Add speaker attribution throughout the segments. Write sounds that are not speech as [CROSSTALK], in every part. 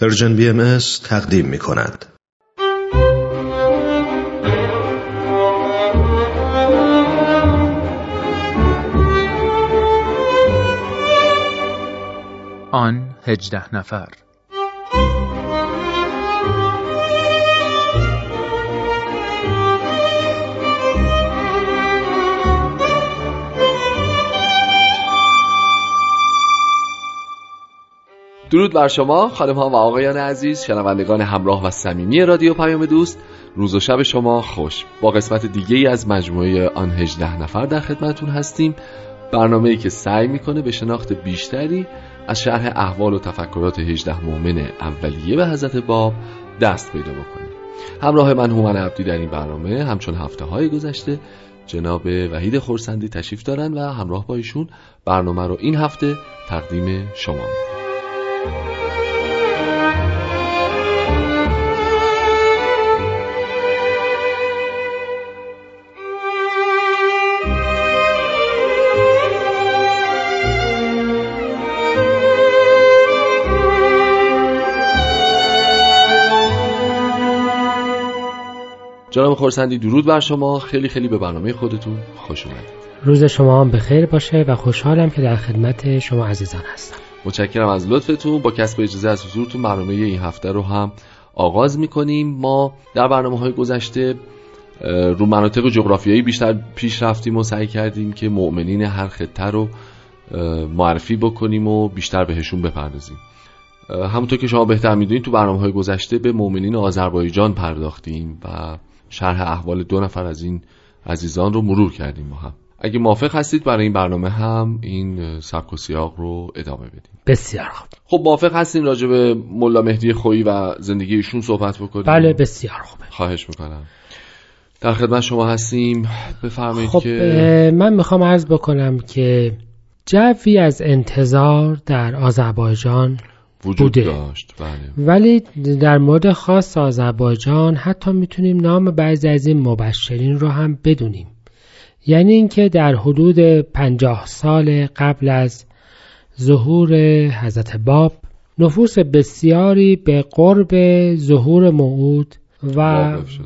Speaker 1: پرژن بی ام تقدیم می کند.
Speaker 2: آن هجده نفر
Speaker 3: درود بر شما خانم ها و آقایان عزیز شنوندگان همراه و صمیمی رادیو پیام دوست. روز و شب شما خوش. با قسمت دیگه از مجموعه آن 18 نفر در خدمتون هستیم. برنامه ای که سعی می‌کنه به شناخت بیشتری از شرح احوال و تفکرات 18 مؤمن اولیه به حضرت باب دست پیدا بکنه. همراه من هومن عبدی در این برنامه همچون هفته های گذشته جناب وحید خورسندی تشریف دارن و همراه با ایشون برنامه رو این هفته تقدیم شما جناب خورسندی درود بر شما. خیلی خیلی به برنامه خودتون خوش اومدید.
Speaker 4: روز شما هم بخیر باشه و خوشحالم که در خدمت شما عزیزان هستم.
Speaker 3: متشکرم از لطفتون. با کسب اجازه از حضورتون برنامه این هفته رو هم آغاز می‌کنیم. ما در برنامه های گذشته رو مناطق جغرافیایی بیشتر پیش رفتیم و سعی کردیم که مؤمنین هر خطه رو معرفی بکنیم و بیشتر بهشون بپردازیم. همونطور که شما بهتر می‌دونید تو برنامه های گذشته به مؤمنین آذربایجان پرداختیم و شرح احوال دو نفر از این عزیزان رو مرور کردیم ما هم. اگه موافق هستید برای این برنامه هم این سبک و سیاق رو ادامه بدیم
Speaker 4: بسیار خوب.
Speaker 3: خب موافق هستین راجع به ملا مهدی خویی و زندگی ایشون صحبت بکنیم؟
Speaker 4: بله بسیار خوبه.
Speaker 3: خواهش می‌کنم. در خدمت شما هستیم. بفرمایید
Speaker 4: خب
Speaker 3: که
Speaker 4: من می‌خوام عرض بکنم که جوی از انتظار در آذربایجان
Speaker 3: وجود
Speaker 4: بوده.
Speaker 3: داشت بله
Speaker 4: ولی در مورد خاص آذربایجان حتی می‌تونیم نام بعضی از این مبشرین رو هم بدونیم یعنی اینکه در حدود پنجاه سال قبل از ظهور حضرت باب نفوس بسیاری به قرب ظهور موعود و
Speaker 3: واقف.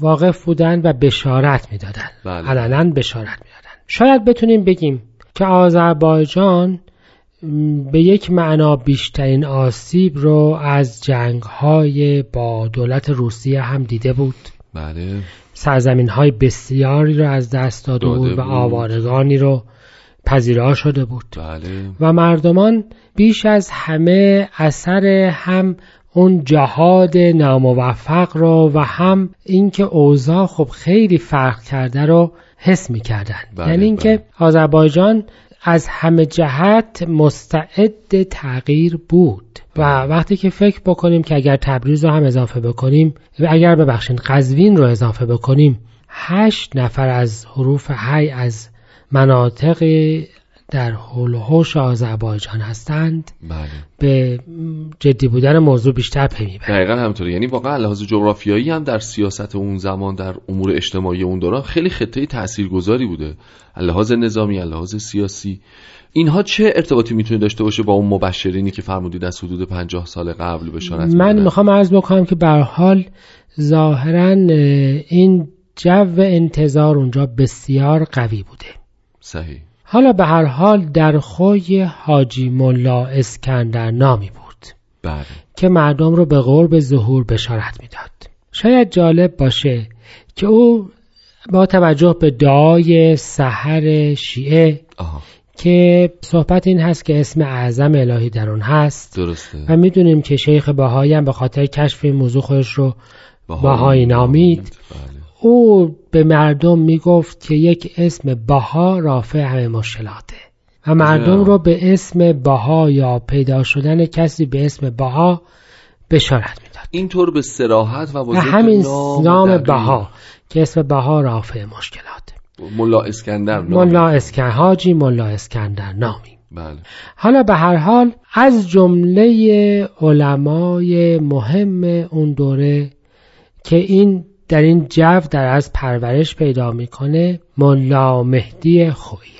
Speaker 4: واقف بودن و بشارت می‌دادن
Speaker 3: بله.
Speaker 4: علنا بشارت می‌دادن شاید بتونیم بگیم که آذربایجان به یک معنا بیشترین آسیب رو از جنگهای با دولت روسیه هم دیده بود.
Speaker 3: بله.
Speaker 4: سرزمین های بسیاری رو از دست داده,
Speaker 3: داده
Speaker 4: بود و. آوارگانی رو پذیرا شده بود.
Speaker 3: بله.
Speaker 4: و مردمان بیش از همه اثر هم اون جهاد ناموفق رو و هم اینکه اوضاع خب خیلی فرق کرده رو حس می‌کردن
Speaker 3: بله،
Speaker 4: یعنی اینکه
Speaker 3: بله.
Speaker 4: آذربایجان از همه جهت مستعد تغییر بود. و وقتی که فکر بکنیم که اگر تبریز رو هم اضافه بکنیم و اگر ببخشید قزوین رو اضافه بکنیم هشت نفر از حروف هی از مناطق در حول و حوش آذربایجان هستند.
Speaker 3: بله.
Speaker 4: به جدی بودن موضوع بیشتر پی می‌برد
Speaker 3: دقیقا همطوره یعنی واقعا لحاظ جغرافیایی هم در سیاست اون زمان در امور اجتماعی اون دوران خیلی خطه تاثیرگذاری بوده. لحاظ نظامی لحاظ سیاسی. اینها چه ارتباطی می‌تونه داشته باشه با اون مبشرینی که فرمودید از حدود 50 سال قبل بشارت
Speaker 4: من؟ می‌خوام عرض بکنم که به حال ظاهرا اه، این جو انتظار اونجا بسیار قوی بوده.
Speaker 3: صحیح.
Speaker 4: حالا به هر حال در خوی حاجی ملا اسکندر نامی بود
Speaker 3: بله.
Speaker 4: که مردم رو به قرب ظهور بشارت می‌داد. شاید جالب باشه که او با توجه به دعای سحر شیعه
Speaker 3: آها.
Speaker 4: که صحبت این هست که اسم اعظم الهی در اون هست
Speaker 3: درسته.
Speaker 4: و می‌دونیم که شیخ بهایی هم به خاطر کشف این موضوع خودش رو بهایی نامید.
Speaker 3: بله
Speaker 4: او به مردم می‌گفت که یک اسم بها رافع همه مشکلاته و مردم رو به اسم بها یا پیدا شدن کسی به اسم بها بشارت می‌داد.
Speaker 3: اینطور به سراحت و وضوح
Speaker 4: همین
Speaker 3: نام.
Speaker 4: بها که اسم بها رافع مشکلاته
Speaker 3: ملا اسکندر نام.
Speaker 4: ملا اسکن حاجی ملا اسکندر نامی.
Speaker 3: بله.
Speaker 4: حالا به هر حال از جمله علمای مهم اون دوره که این در این جو در از پرورش پیدا می‌کنه ملا مهدی خویی.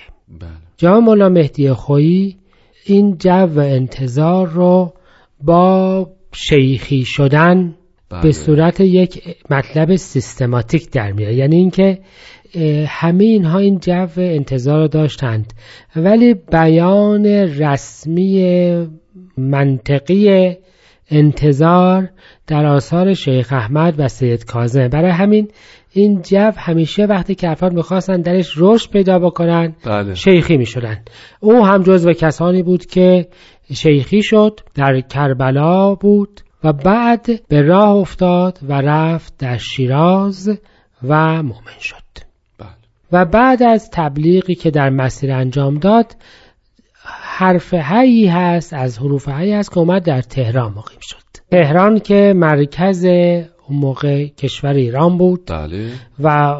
Speaker 3: بله.
Speaker 4: جناب ملا مهدی خویی این جو و انتظار رو با شیخی شدن
Speaker 3: بله.
Speaker 4: به صورت یک مطلب سیستماتیک در میاد یعنی اینکه همه اینها این جو انتظار رو داشتند. ولی بیان رسمی منطقی انتظار در آثار شیخ احمد و سید کاظم. برای همین این جو همیشه وقتی که افراد می‌خواستن درش رشد پیدا بکنن
Speaker 3: بله.
Speaker 4: شیخی می شدن. او هم جزو کسانی بود که شیخی شد در کربلا بود و بعد به راه افتاد و رفت در شیراز و مؤمن شد.
Speaker 3: بله.
Speaker 4: و بعد از تبلیغی که در مسیر انجام داد حرف هایی هست از حروف هایی هست که اومد در تهران مقیم شد. تهران که مرکز اون موقع کشور ایران بود
Speaker 3: بله.
Speaker 4: و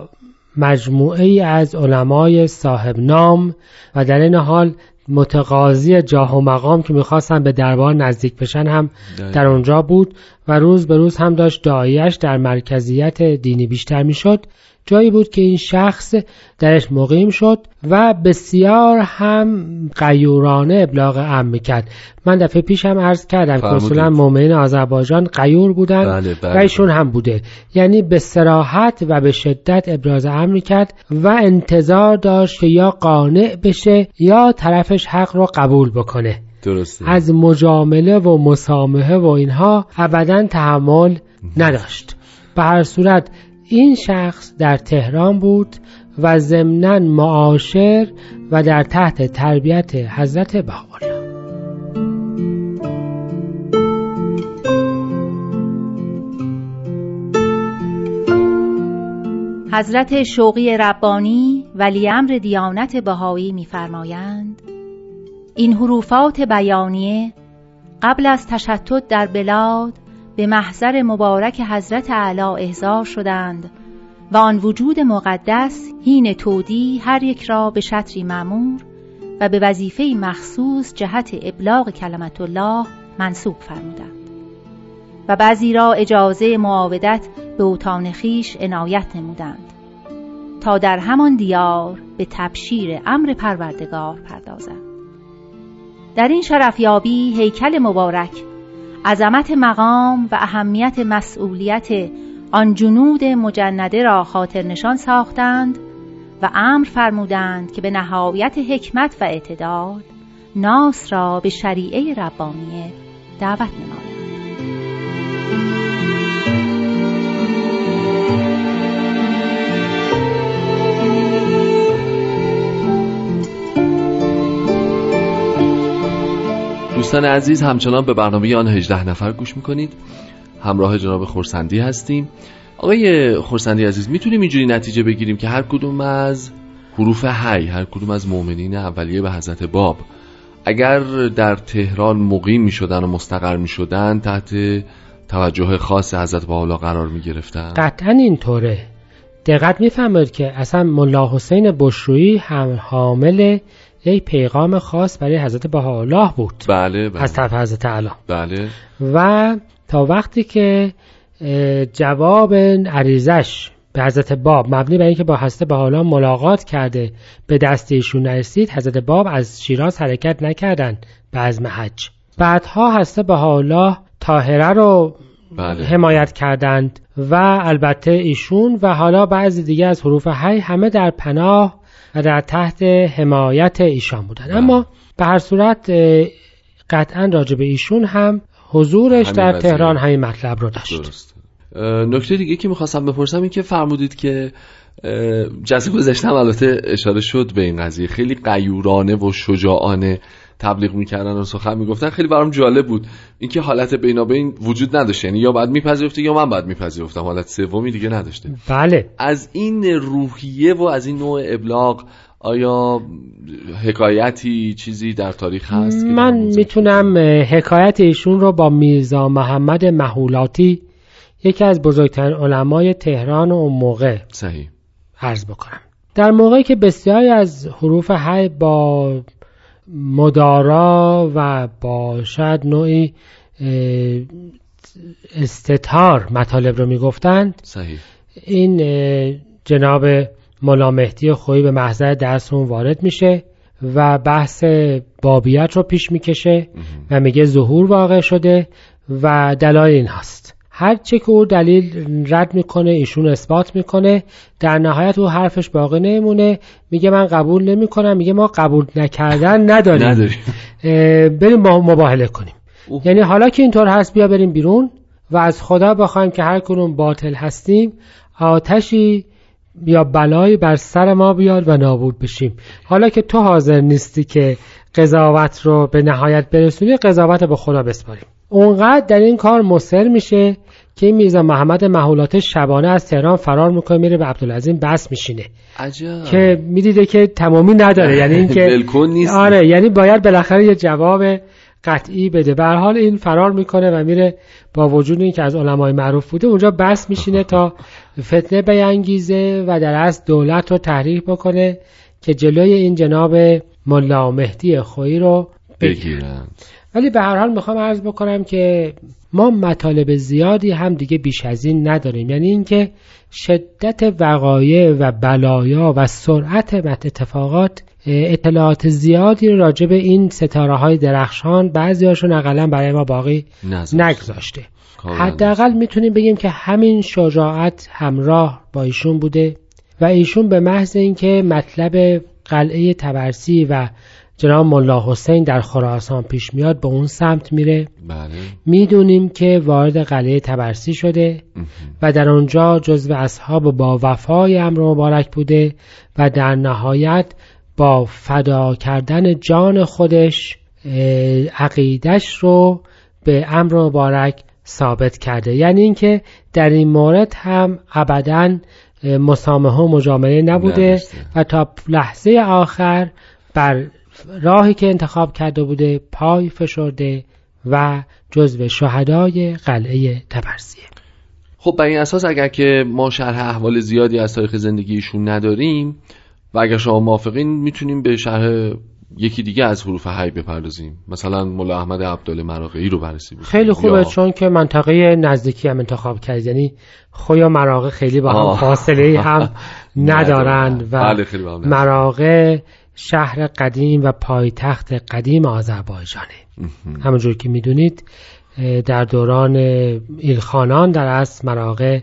Speaker 4: مجموعه ای از علمای صاحب نام و در این حال متقاضی جاه و مقام که می‌خواستن به دربار نزدیک بشن هم در اونجا بود و روز به روز هم داشت دعایش در مرکزیت دینی بیشتر می‌شد. جایی بود که این شخص درش مقیم شد و بسیار هم قیورانه ابلاغ امر می‌کرد من دفعه پیش هم عرض کردم که. اصولا مؤمنین آذربایجان قیور بودن
Speaker 3: بله، بله.
Speaker 4: و ایشون هم بوده. یعنی به سراحت و به شدت ابراز امر کرد و انتظار داشت که یا قانع بشه یا طرفش حق رو قبول بکنه.
Speaker 3: درسته.
Speaker 4: از مجامله و مسامحه و اینها ابدا تحمل نداشت. به هر صورت این شخص در تهران بود و ضمنا معاشر و در تحت تربیت حضرت بهاءالله.
Speaker 5: حضرت شوقی ربانی ولی امر دیانت بهایی می‌فرمایند این حروفات بیانیه قبل از تشتت در بلاد به محضر مبارک حضرت اعلی احضار شدند و آن وجود مقدس هین تودی هر یک را به شطری معمور و به وظیفه مخصوص جهت ابلاغ کلمت الله منصوب فرمودند. و بعضی را اجازه معاودت به اوتان خیش عنایت نمودند تا در همان دیار به تبشیر امر پروردگار پردازند در این شرفیابی هیکل مبارک عظمت مقام و اهمیت مسئولیت آن جنود مجنده را خاطر نشان ساختند و امر فرمودند که به نهایت حکمت و اعتدال ناس را به شریعه ربانیه دعوت نمایند.
Speaker 3: دوستان عزیز همچنان به برنامه آن 18 نفر گوش می‌کنید. همراه جناب خورسندی هستیم. آقای خورسندی عزیز می‌تونیم اینجوری نتیجه بگیریم که هر کدوم از حروف حی هر کدوم از مؤمنین اولیه به حضرت باب اگر در تهران مقیم می‌شدن و مستقر می‌شدن تحت توجه خاص حضرت بهاءالله قرار می‌گرفتن؟
Speaker 4: قطعا اینطوره. دقت می‌فهمید که اصلا ملا حسین بشرویی هم حامل یک پیغام خاص برای حضرت بهاءالله بود.
Speaker 3: بله بله.
Speaker 4: از طرف حضرت اعلی
Speaker 3: بله.
Speaker 4: و تا وقتی که جواب عریزش به حضرت باب مبنی بر اینکه با حضرت بهاءالله ملاقات کرده به دست ایشون نرسید حضرت باب از شیراز حرکت نکردند به عزم حج. بعدها حضرت بهاءالله طاهره رو
Speaker 3: بله.
Speaker 4: حمایت کردند و البته ایشون و حالا بعضی دیگه از حروف حی همه در پناه و در تحت حمایت ایشان بودند اما به هر صورت قطعا راجع به ایشون هم حضورش در
Speaker 3: قضیه.
Speaker 4: تهران همین مطلب رو داشت.
Speaker 3: درست نکته دیگه که می‌خواستم بپرسم این که فرمودید که جلسه گذشته هم البته اشاره شد به این قضیه. خیلی قیورانه و شجاعانه تبلیغ می‌کردن و سخن می‌گفتن. خیلی برام جالب بود. اینکه حالت بینابین وجود نداشت. یعنی یا بعد میپذیرفته یا من بعد میپذیرفتم. حالت سومی دیگه نداشته.
Speaker 4: بله.
Speaker 3: از این روحیه و از این نوع ابلاغ آیا حکایتی چیزی در تاریخ هست
Speaker 4: من می‌تونم حکایت ایشون رو با میرزا محمد محولاتی یکی از بزرگترین علمای تهران و اون موقع
Speaker 3: صحیح.
Speaker 4: عرض بکنم. در موقعی که بسیاری از حروف حی با مدارا و با شاید نوعی استتار مطالب رو می‌گفتند.
Speaker 3: صحیح.
Speaker 4: این جناب ملا مهدی خویی به محضر درسون وارد میشه و بحث بابیت رو پیش می‌کشه و میگه ظهور واقع شده و دلایل این هست هر چه که او دلیل رد می‌کنه ایشون اثبات می‌کنه در نهایت او حرفش باقی نمونه میگه من قبول نمی‌کنم میگه ما قبول نکردن نداریم,
Speaker 3: نداریم.
Speaker 4: بریم با مباهله کنیم.
Speaker 3: اوه.
Speaker 4: یعنی حالا که اینطور هست بیا بریم بیرون و از خدا بخوایم که هر کنون باطل هستیم آتشی یا بلایی بر سر ما بیاد و نابود بشیم. حالا که تو حاضر نیستی که قضاوت رو به نهایت برسونی قضاوت به خدا بسپاریم. اونقدر در این کار مصر میشه که این میرزا محمد محولات شبانه از تهران فرار می‌کنه میره به عبدالعظیم بس میشینه.
Speaker 3: عجب.
Speaker 4: که می‌دیده که تمامی نداره. یعنی اینکه [LAUGHS]
Speaker 3: نیست.
Speaker 4: آره یعنی باید بالاخره یه جواب قطعی بده. به حال این فرار می‌کنه و میره با وجود اینکه از علمای معروف بوده اونجا بس میشینه تا فتنه بینگیزه و در اصل دولت رو تحریک بکنه که جلوی این جناب ملا مهدی خویی رو
Speaker 3: بگیرن
Speaker 4: ولی به هر حال می‌خوام عرض بکنم که ما مطالب زیادی هم دیگه بیش از این نداریم. یعنی اینکه شدت وقایع و بلایا و سرعت مت اتفاقات اطلاعات زیادی راجع به این ستاره های درخشان بعضی هاشون اقلا برای ما باقی. نگذاشته. حداقل می‌تونیم بگیم که همین شجاعت همراه با ایشون بوده و ایشون به محض اینکه مطلب قلعه تبرسی و جناب ملا حسین در خراسان پیش میاد به اون سمت میره
Speaker 3: بله
Speaker 4: می‌دونیم که وارد قلعه تبرسی شده. و در آنجا جزو اصحاب با وفای امر مبارک بوده و در نهایت با فدا کردن جان خودش عقیدش رو به امر مبارک ثابت کرده یعنی اینکه در این مورد هم ابدا مسامحه و مجامله نبوده. و تا لحظه آخر بر راهی که انتخاب کرده بوده پای فشرده و جزو شهدای قلعه تبرسیه
Speaker 3: خب بر این اساس اگر که ما شرح احوال زیادی از تاریخ زندگیشون نداریم و اگر شما موافقین می‌تونیم به شرح یکی دیگه از حروف هی بپردازیم. مثلا مولا احمد عبدال مراقعی رو بررسی بکنیم.
Speaker 4: خیلی خوبه
Speaker 3: یا-
Speaker 4: چون که منطقه نزدیکی هم انتخاب کرد. یعنی خویا مراغه خیلی با هم. فاصله هم [LAUGHS] ندارند و
Speaker 3: بله
Speaker 4: شهر قدیم و پایتخت قدیم آذربایجانه. همونجور که می‌دونید در دوران ایلخانان در اصل مراغه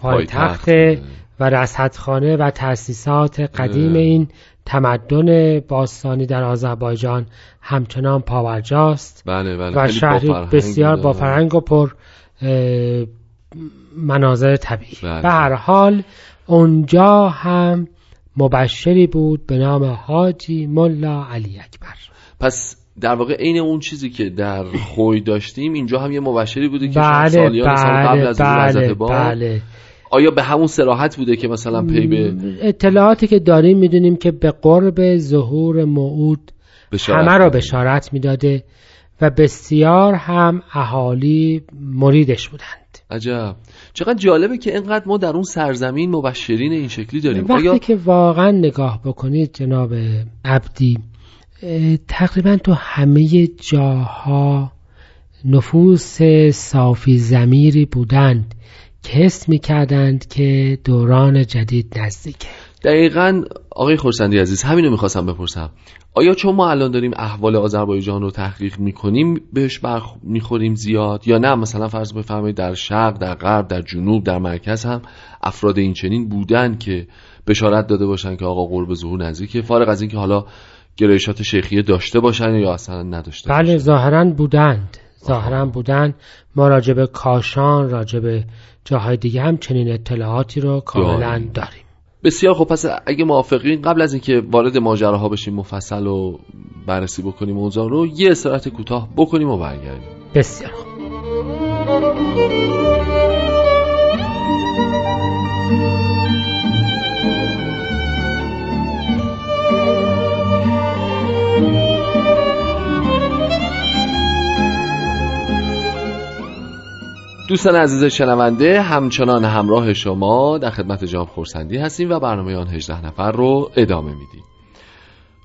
Speaker 4: پایتخت. و رصدخانه و تأسیسات قدیم. این تمدن باستانی در آذربایجان همچنان پاورجاست
Speaker 3: بله بله
Speaker 4: و شهری بسیار. با فرهنگ و پر مناظر طبیعی
Speaker 3: بله.
Speaker 4: به هر حال اونجا هم مبشری بود به نام حاجی ملا علی اکبر.
Speaker 3: پس در واقع عین اون چیزی که در خوی داشتیم اینجا هم یه مبشری بوده که
Speaker 4: بله
Speaker 3: سالیان سال قبل
Speaker 4: بله
Speaker 3: از
Speaker 4: بله
Speaker 3: باب.
Speaker 4: بله.
Speaker 3: آیا به همون سراحت بوده که مثلا پی به
Speaker 4: اطلاعاتی که داریم می‌دونیم که به قرب ظهور موعود
Speaker 3: بشارت
Speaker 4: همه را؟ بشارت می‌داده و بسیار هم اهالی مریدش بودند.
Speaker 3: عجب. چقدر جالبه که اینقدر ما در اون سرزمین مبشرین این شکلی داریم.
Speaker 4: وقتی
Speaker 3: آیا
Speaker 4: که واقعا نگاه بکنید جناب عبدی تقریبا تو همه جاها نفوس صافی زمیری بودند که حس می‌کردند که دوران جدید نزدیکه.
Speaker 3: دقیقا آقای خورسندی عزیز همینو می‌خواستم بپرسم. آیا چون ما الان داریم احوال آذربایجان رو تحقیق می‌کنیم بهش برخ... می‌خوریم زیاد؟ یا نه؟ مثلا فرض بفرمایید در شرق در غرب در جنوب در مرکز هم افراد این چنین بودن که بشارت داده باشن که آقا قرب ظهور نزدیکه فارغ از اینکه حالا گرایشات شیخیه داشته باشن یا اصلا نداشته
Speaker 4: بله
Speaker 3: باشن.
Speaker 4: ظاهرا بودند. ظاهرا بودند. ما راجب کاشان راجب جاهای دیگه هم چنین اطلاعاتی رو کاملا
Speaker 3: داریم. بسیار خب پس اگه موافقین قبل از اینکه وارد ماجراها بشیم مفصل و بررسی بکنیم موضوع رو یه استراحت کوتاه بکنیم و برگردیم
Speaker 4: بسیار خوب.
Speaker 3: دوستان عزیز شنونده همچنان همراه شما در خدمت جناب خورسندی هستیم و برنامه آن 18 نفر رو ادامه میدیم.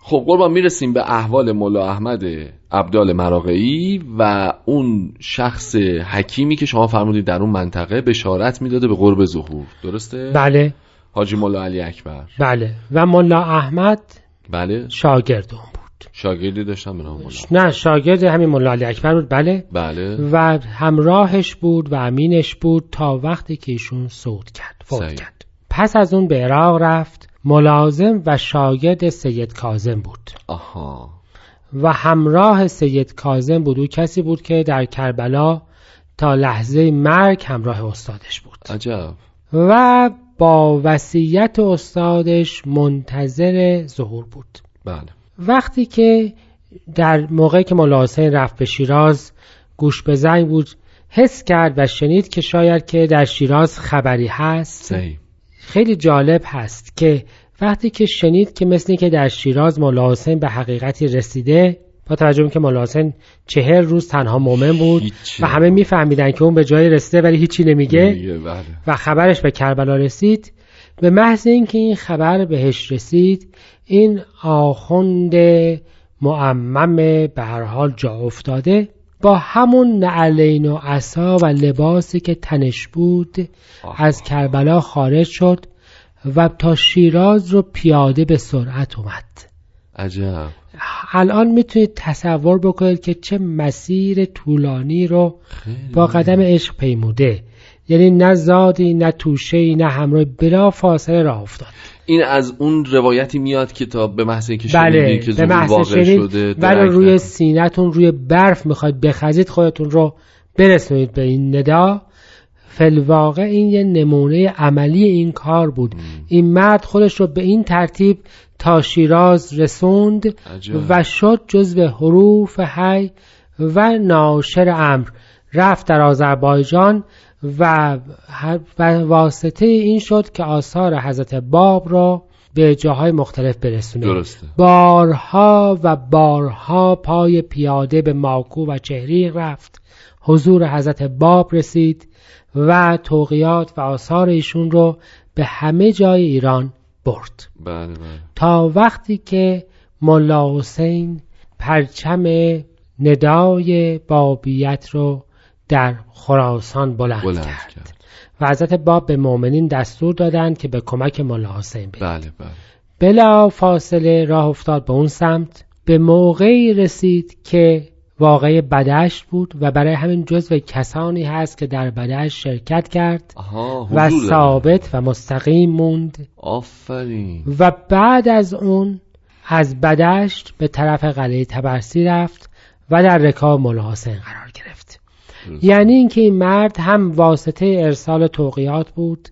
Speaker 3: خب قربان می‌رسیم به احوال مولا احمد عبدال مراقعی و اون شخص حکیمی که شما فرمودید در اون منطقه بشارت می‌داده به قرب ظهور. درسته؟
Speaker 4: بله.
Speaker 3: حاجی مولا علی اکبر.
Speaker 4: بله. و ملا احمد
Speaker 3: بله.
Speaker 4: شاگرد. اون
Speaker 3: شاگردی داشتم به نام
Speaker 4: نه شاگرد همین مولا علی اکبر بود. بله.
Speaker 3: بله.
Speaker 4: و همراهش بود و امینش بود تا وقتی که ایشون صعود کرد فوت. کرد. پس از اون به عراق رفت ملازم و شاگرد سید کاظم بود.
Speaker 3: آها.
Speaker 4: و همراه سید کاظم بود. او کسی بود که در کربلا تا لحظه مرگ همراه استادش بود.
Speaker 3: عجب.
Speaker 4: و با وصیت استادش منتظر ظهور بود.
Speaker 3: بله.
Speaker 4: وقتی که در موقعی که مولا حسین رفت به شیراز گوش به زنگ بود حس کرد و شنید که شاید که در شیراز خبری هست.
Speaker 3: صحیح.
Speaker 4: خیلی جالب هست که وقتی که شنید که مثل که در شیراز مولا حسین به حقیقتی رسیده با توجه اینکه مولا حسین چهر روز تنها مومن بود
Speaker 3: هیچی.
Speaker 4: و همه میفهمیدن که اون به جای رسیده ولی هیچی نمیگه.
Speaker 3: میگه، بله.
Speaker 4: و خبرش به کربلا رسید. به محض اینکه این خبر بهش رسید این آخوند معمم به هر حال جا افتاده با همون نعلین و عصا و لباسی که تنش بود. از کربلا خارج شد و تا شیراز رو پیاده به سرعت اومد.
Speaker 3: عجب.
Speaker 4: الان می‌تونید تصور بکنید که چه مسیر طولانی رو با قدم عشق پیموده. یعنی نه زادی نه توشه نه همراه بلا فاصله راه افتاد.
Speaker 3: این از اون روایتی میاد که تا به محض اینکه
Speaker 4: بله
Speaker 3: که
Speaker 4: به محض
Speaker 3: واقع شده
Speaker 4: ولی روی
Speaker 3: نکن.
Speaker 4: سینهتون روی برف می‌خواید بخزید خودتون رو برسونید به این ندا فلواقع این یه نمونه عملی این کار بود این مرد خودش رو به این ترتیب تا شیراز رسوند
Speaker 3: عجب.
Speaker 4: و شد جزو حروف حی و ناشر امر رفت در آذربایجان و و واسطه این شد که آثار حضرت باب را به جاهای مختلف برسونه
Speaker 3: درسته.
Speaker 4: بارها و بارها پای پیاده به ماکو و چهریق رفت. حضور حضرت باب رسید و توقیات و آثار ایشون رو به همه جای ایران برد.
Speaker 3: بله بله.
Speaker 4: تا وقتی که ملا حسین پرچم ندای بابیت رو در خراسان بلند,
Speaker 3: بلند
Speaker 4: کرد.
Speaker 3: کرد
Speaker 4: و حضرت باب به مؤمنین دستور دادند که به کمک ملا حسین برید
Speaker 3: بله بله
Speaker 4: بلا فاصله راه افتاد به اون سمت به موقعی رسید که واقع بدشت بود و برای همین جزو کسانی هست که در بدشت شرکت کرد و. ثابت و مستقیم موند
Speaker 3: آفرین
Speaker 4: و بعد از اون از بدشت به طرف قلعه تبرسی رفت و در رکاب مولا حسین قرار گرفت. یعنی اینکه این مرد هم واسطه ارسال توقیات بود.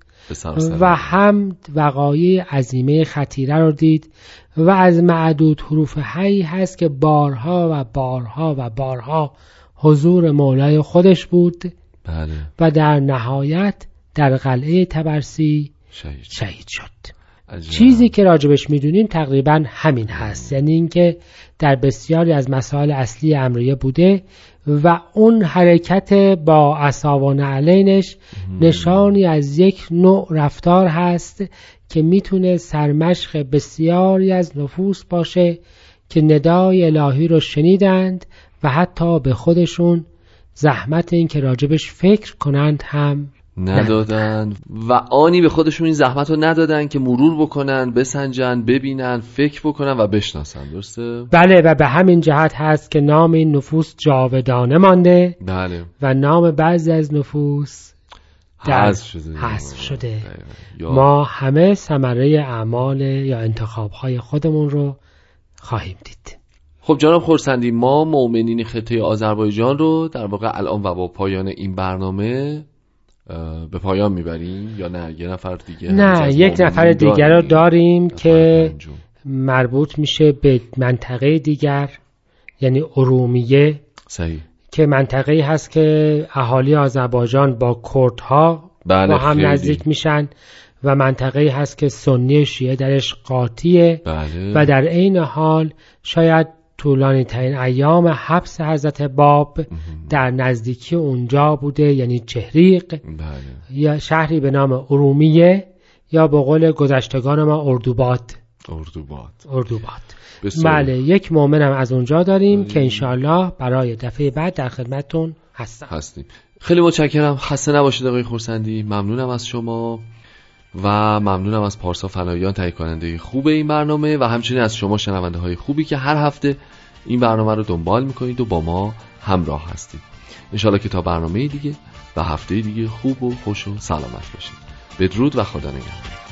Speaker 4: و هم وقایع عظیمه خطیره رو دید و از معدود حروف حی هست که بارها و بارها و بارها حضور مولای خودش بود
Speaker 3: بله.
Speaker 4: و در نهایت در قلعه تبرسی
Speaker 3: شهید
Speaker 4: شهید شد.
Speaker 3: عجب.
Speaker 4: چیزی که راجبش می‌دونیم تقریبا همین هست. یعنی اینکه در بسیاری از مسائل اصلی امریه بوده و اون حرکت با عصا و نعلینش نشانی از یک نوع رفتار هست که می‌تونه سرمشق بسیاری از نفوس باشه که ندای الهی رو شنیدند و حتی به خودشون زحمت این که راجبش فکر کنند هم
Speaker 3: ندادن و آنی به خودشون این زحمت رو ندادن که مرور بکنن بسنجن ببینن فکر بکنن و بشناسن درسته؟
Speaker 4: بله و به همین جهت هست که نام این نفوس جاودانه مانده
Speaker 3: بله
Speaker 4: و نام بعضی از نفوس
Speaker 3: حذف شده
Speaker 4: حذف شده.
Speaker 3: دقیقاً.
Speaker 4: ما همه ثمره اعمال یا انتخابهای خودمون رو خواهیم دید
Speaker 3: خب جناب خورسندی ما مؤمنین خطه آذربایجان رو در واقع الان و با پایان این برنامه به پایان می‌بریم یا نه؟ یه نفر دیگه
Speaker 4: نه یک نفر دیگر رو داریم که
Speaker 3: پنجم.
Speaker 4: مربوط میشه به منطقه دیگر یعنی ارومیه.
Speaker 3: صحیح.
Speaker 4: که منطقه هست که اهالی آذربایجان با کردها
Speaker 3: بله
Speaker 4: با هم
Speaker 3: خیلی.
Speaker 4: نزدیک میشن و منطقه هست که سنی شیعه درش قاطیه
Speaker 3: بله.
Speaker 4: و در عین حال شاید طولانی ترین ایام حبس حضرت باب در نزدیکی اونجا بوده یعنی چهریق.
Speaker 3: بله.
Speaker 4: یا شهری به نام ارومیه یا به قول گذشتگان ما اردوباد.
Speaker 3: اردوباد.
Speaker 4: اردوباد. بله یک مؤمن هم از اونجا داریم
Speaker 3: داریم.
Speaker 4: که انشاءالله برای دفعه بعد در خدمتتون هستم.
Speaker 3: هستیم. خیلی متشکرم. خسته نباشید آقای خورسندی. ممنونم از شما. و ممنونم از پارسا فنایان تهیه کننده خوب این برنامه و همچنین از شما شنونده های خوبی که هر هفته این برنامه رو دنبال می‌کنید و با ما همراه هستید. انشالله که تا برنامه دیگه و هفته دیگه خوب و خوش و سلامت باشید. بدرود و خدا نگهدار.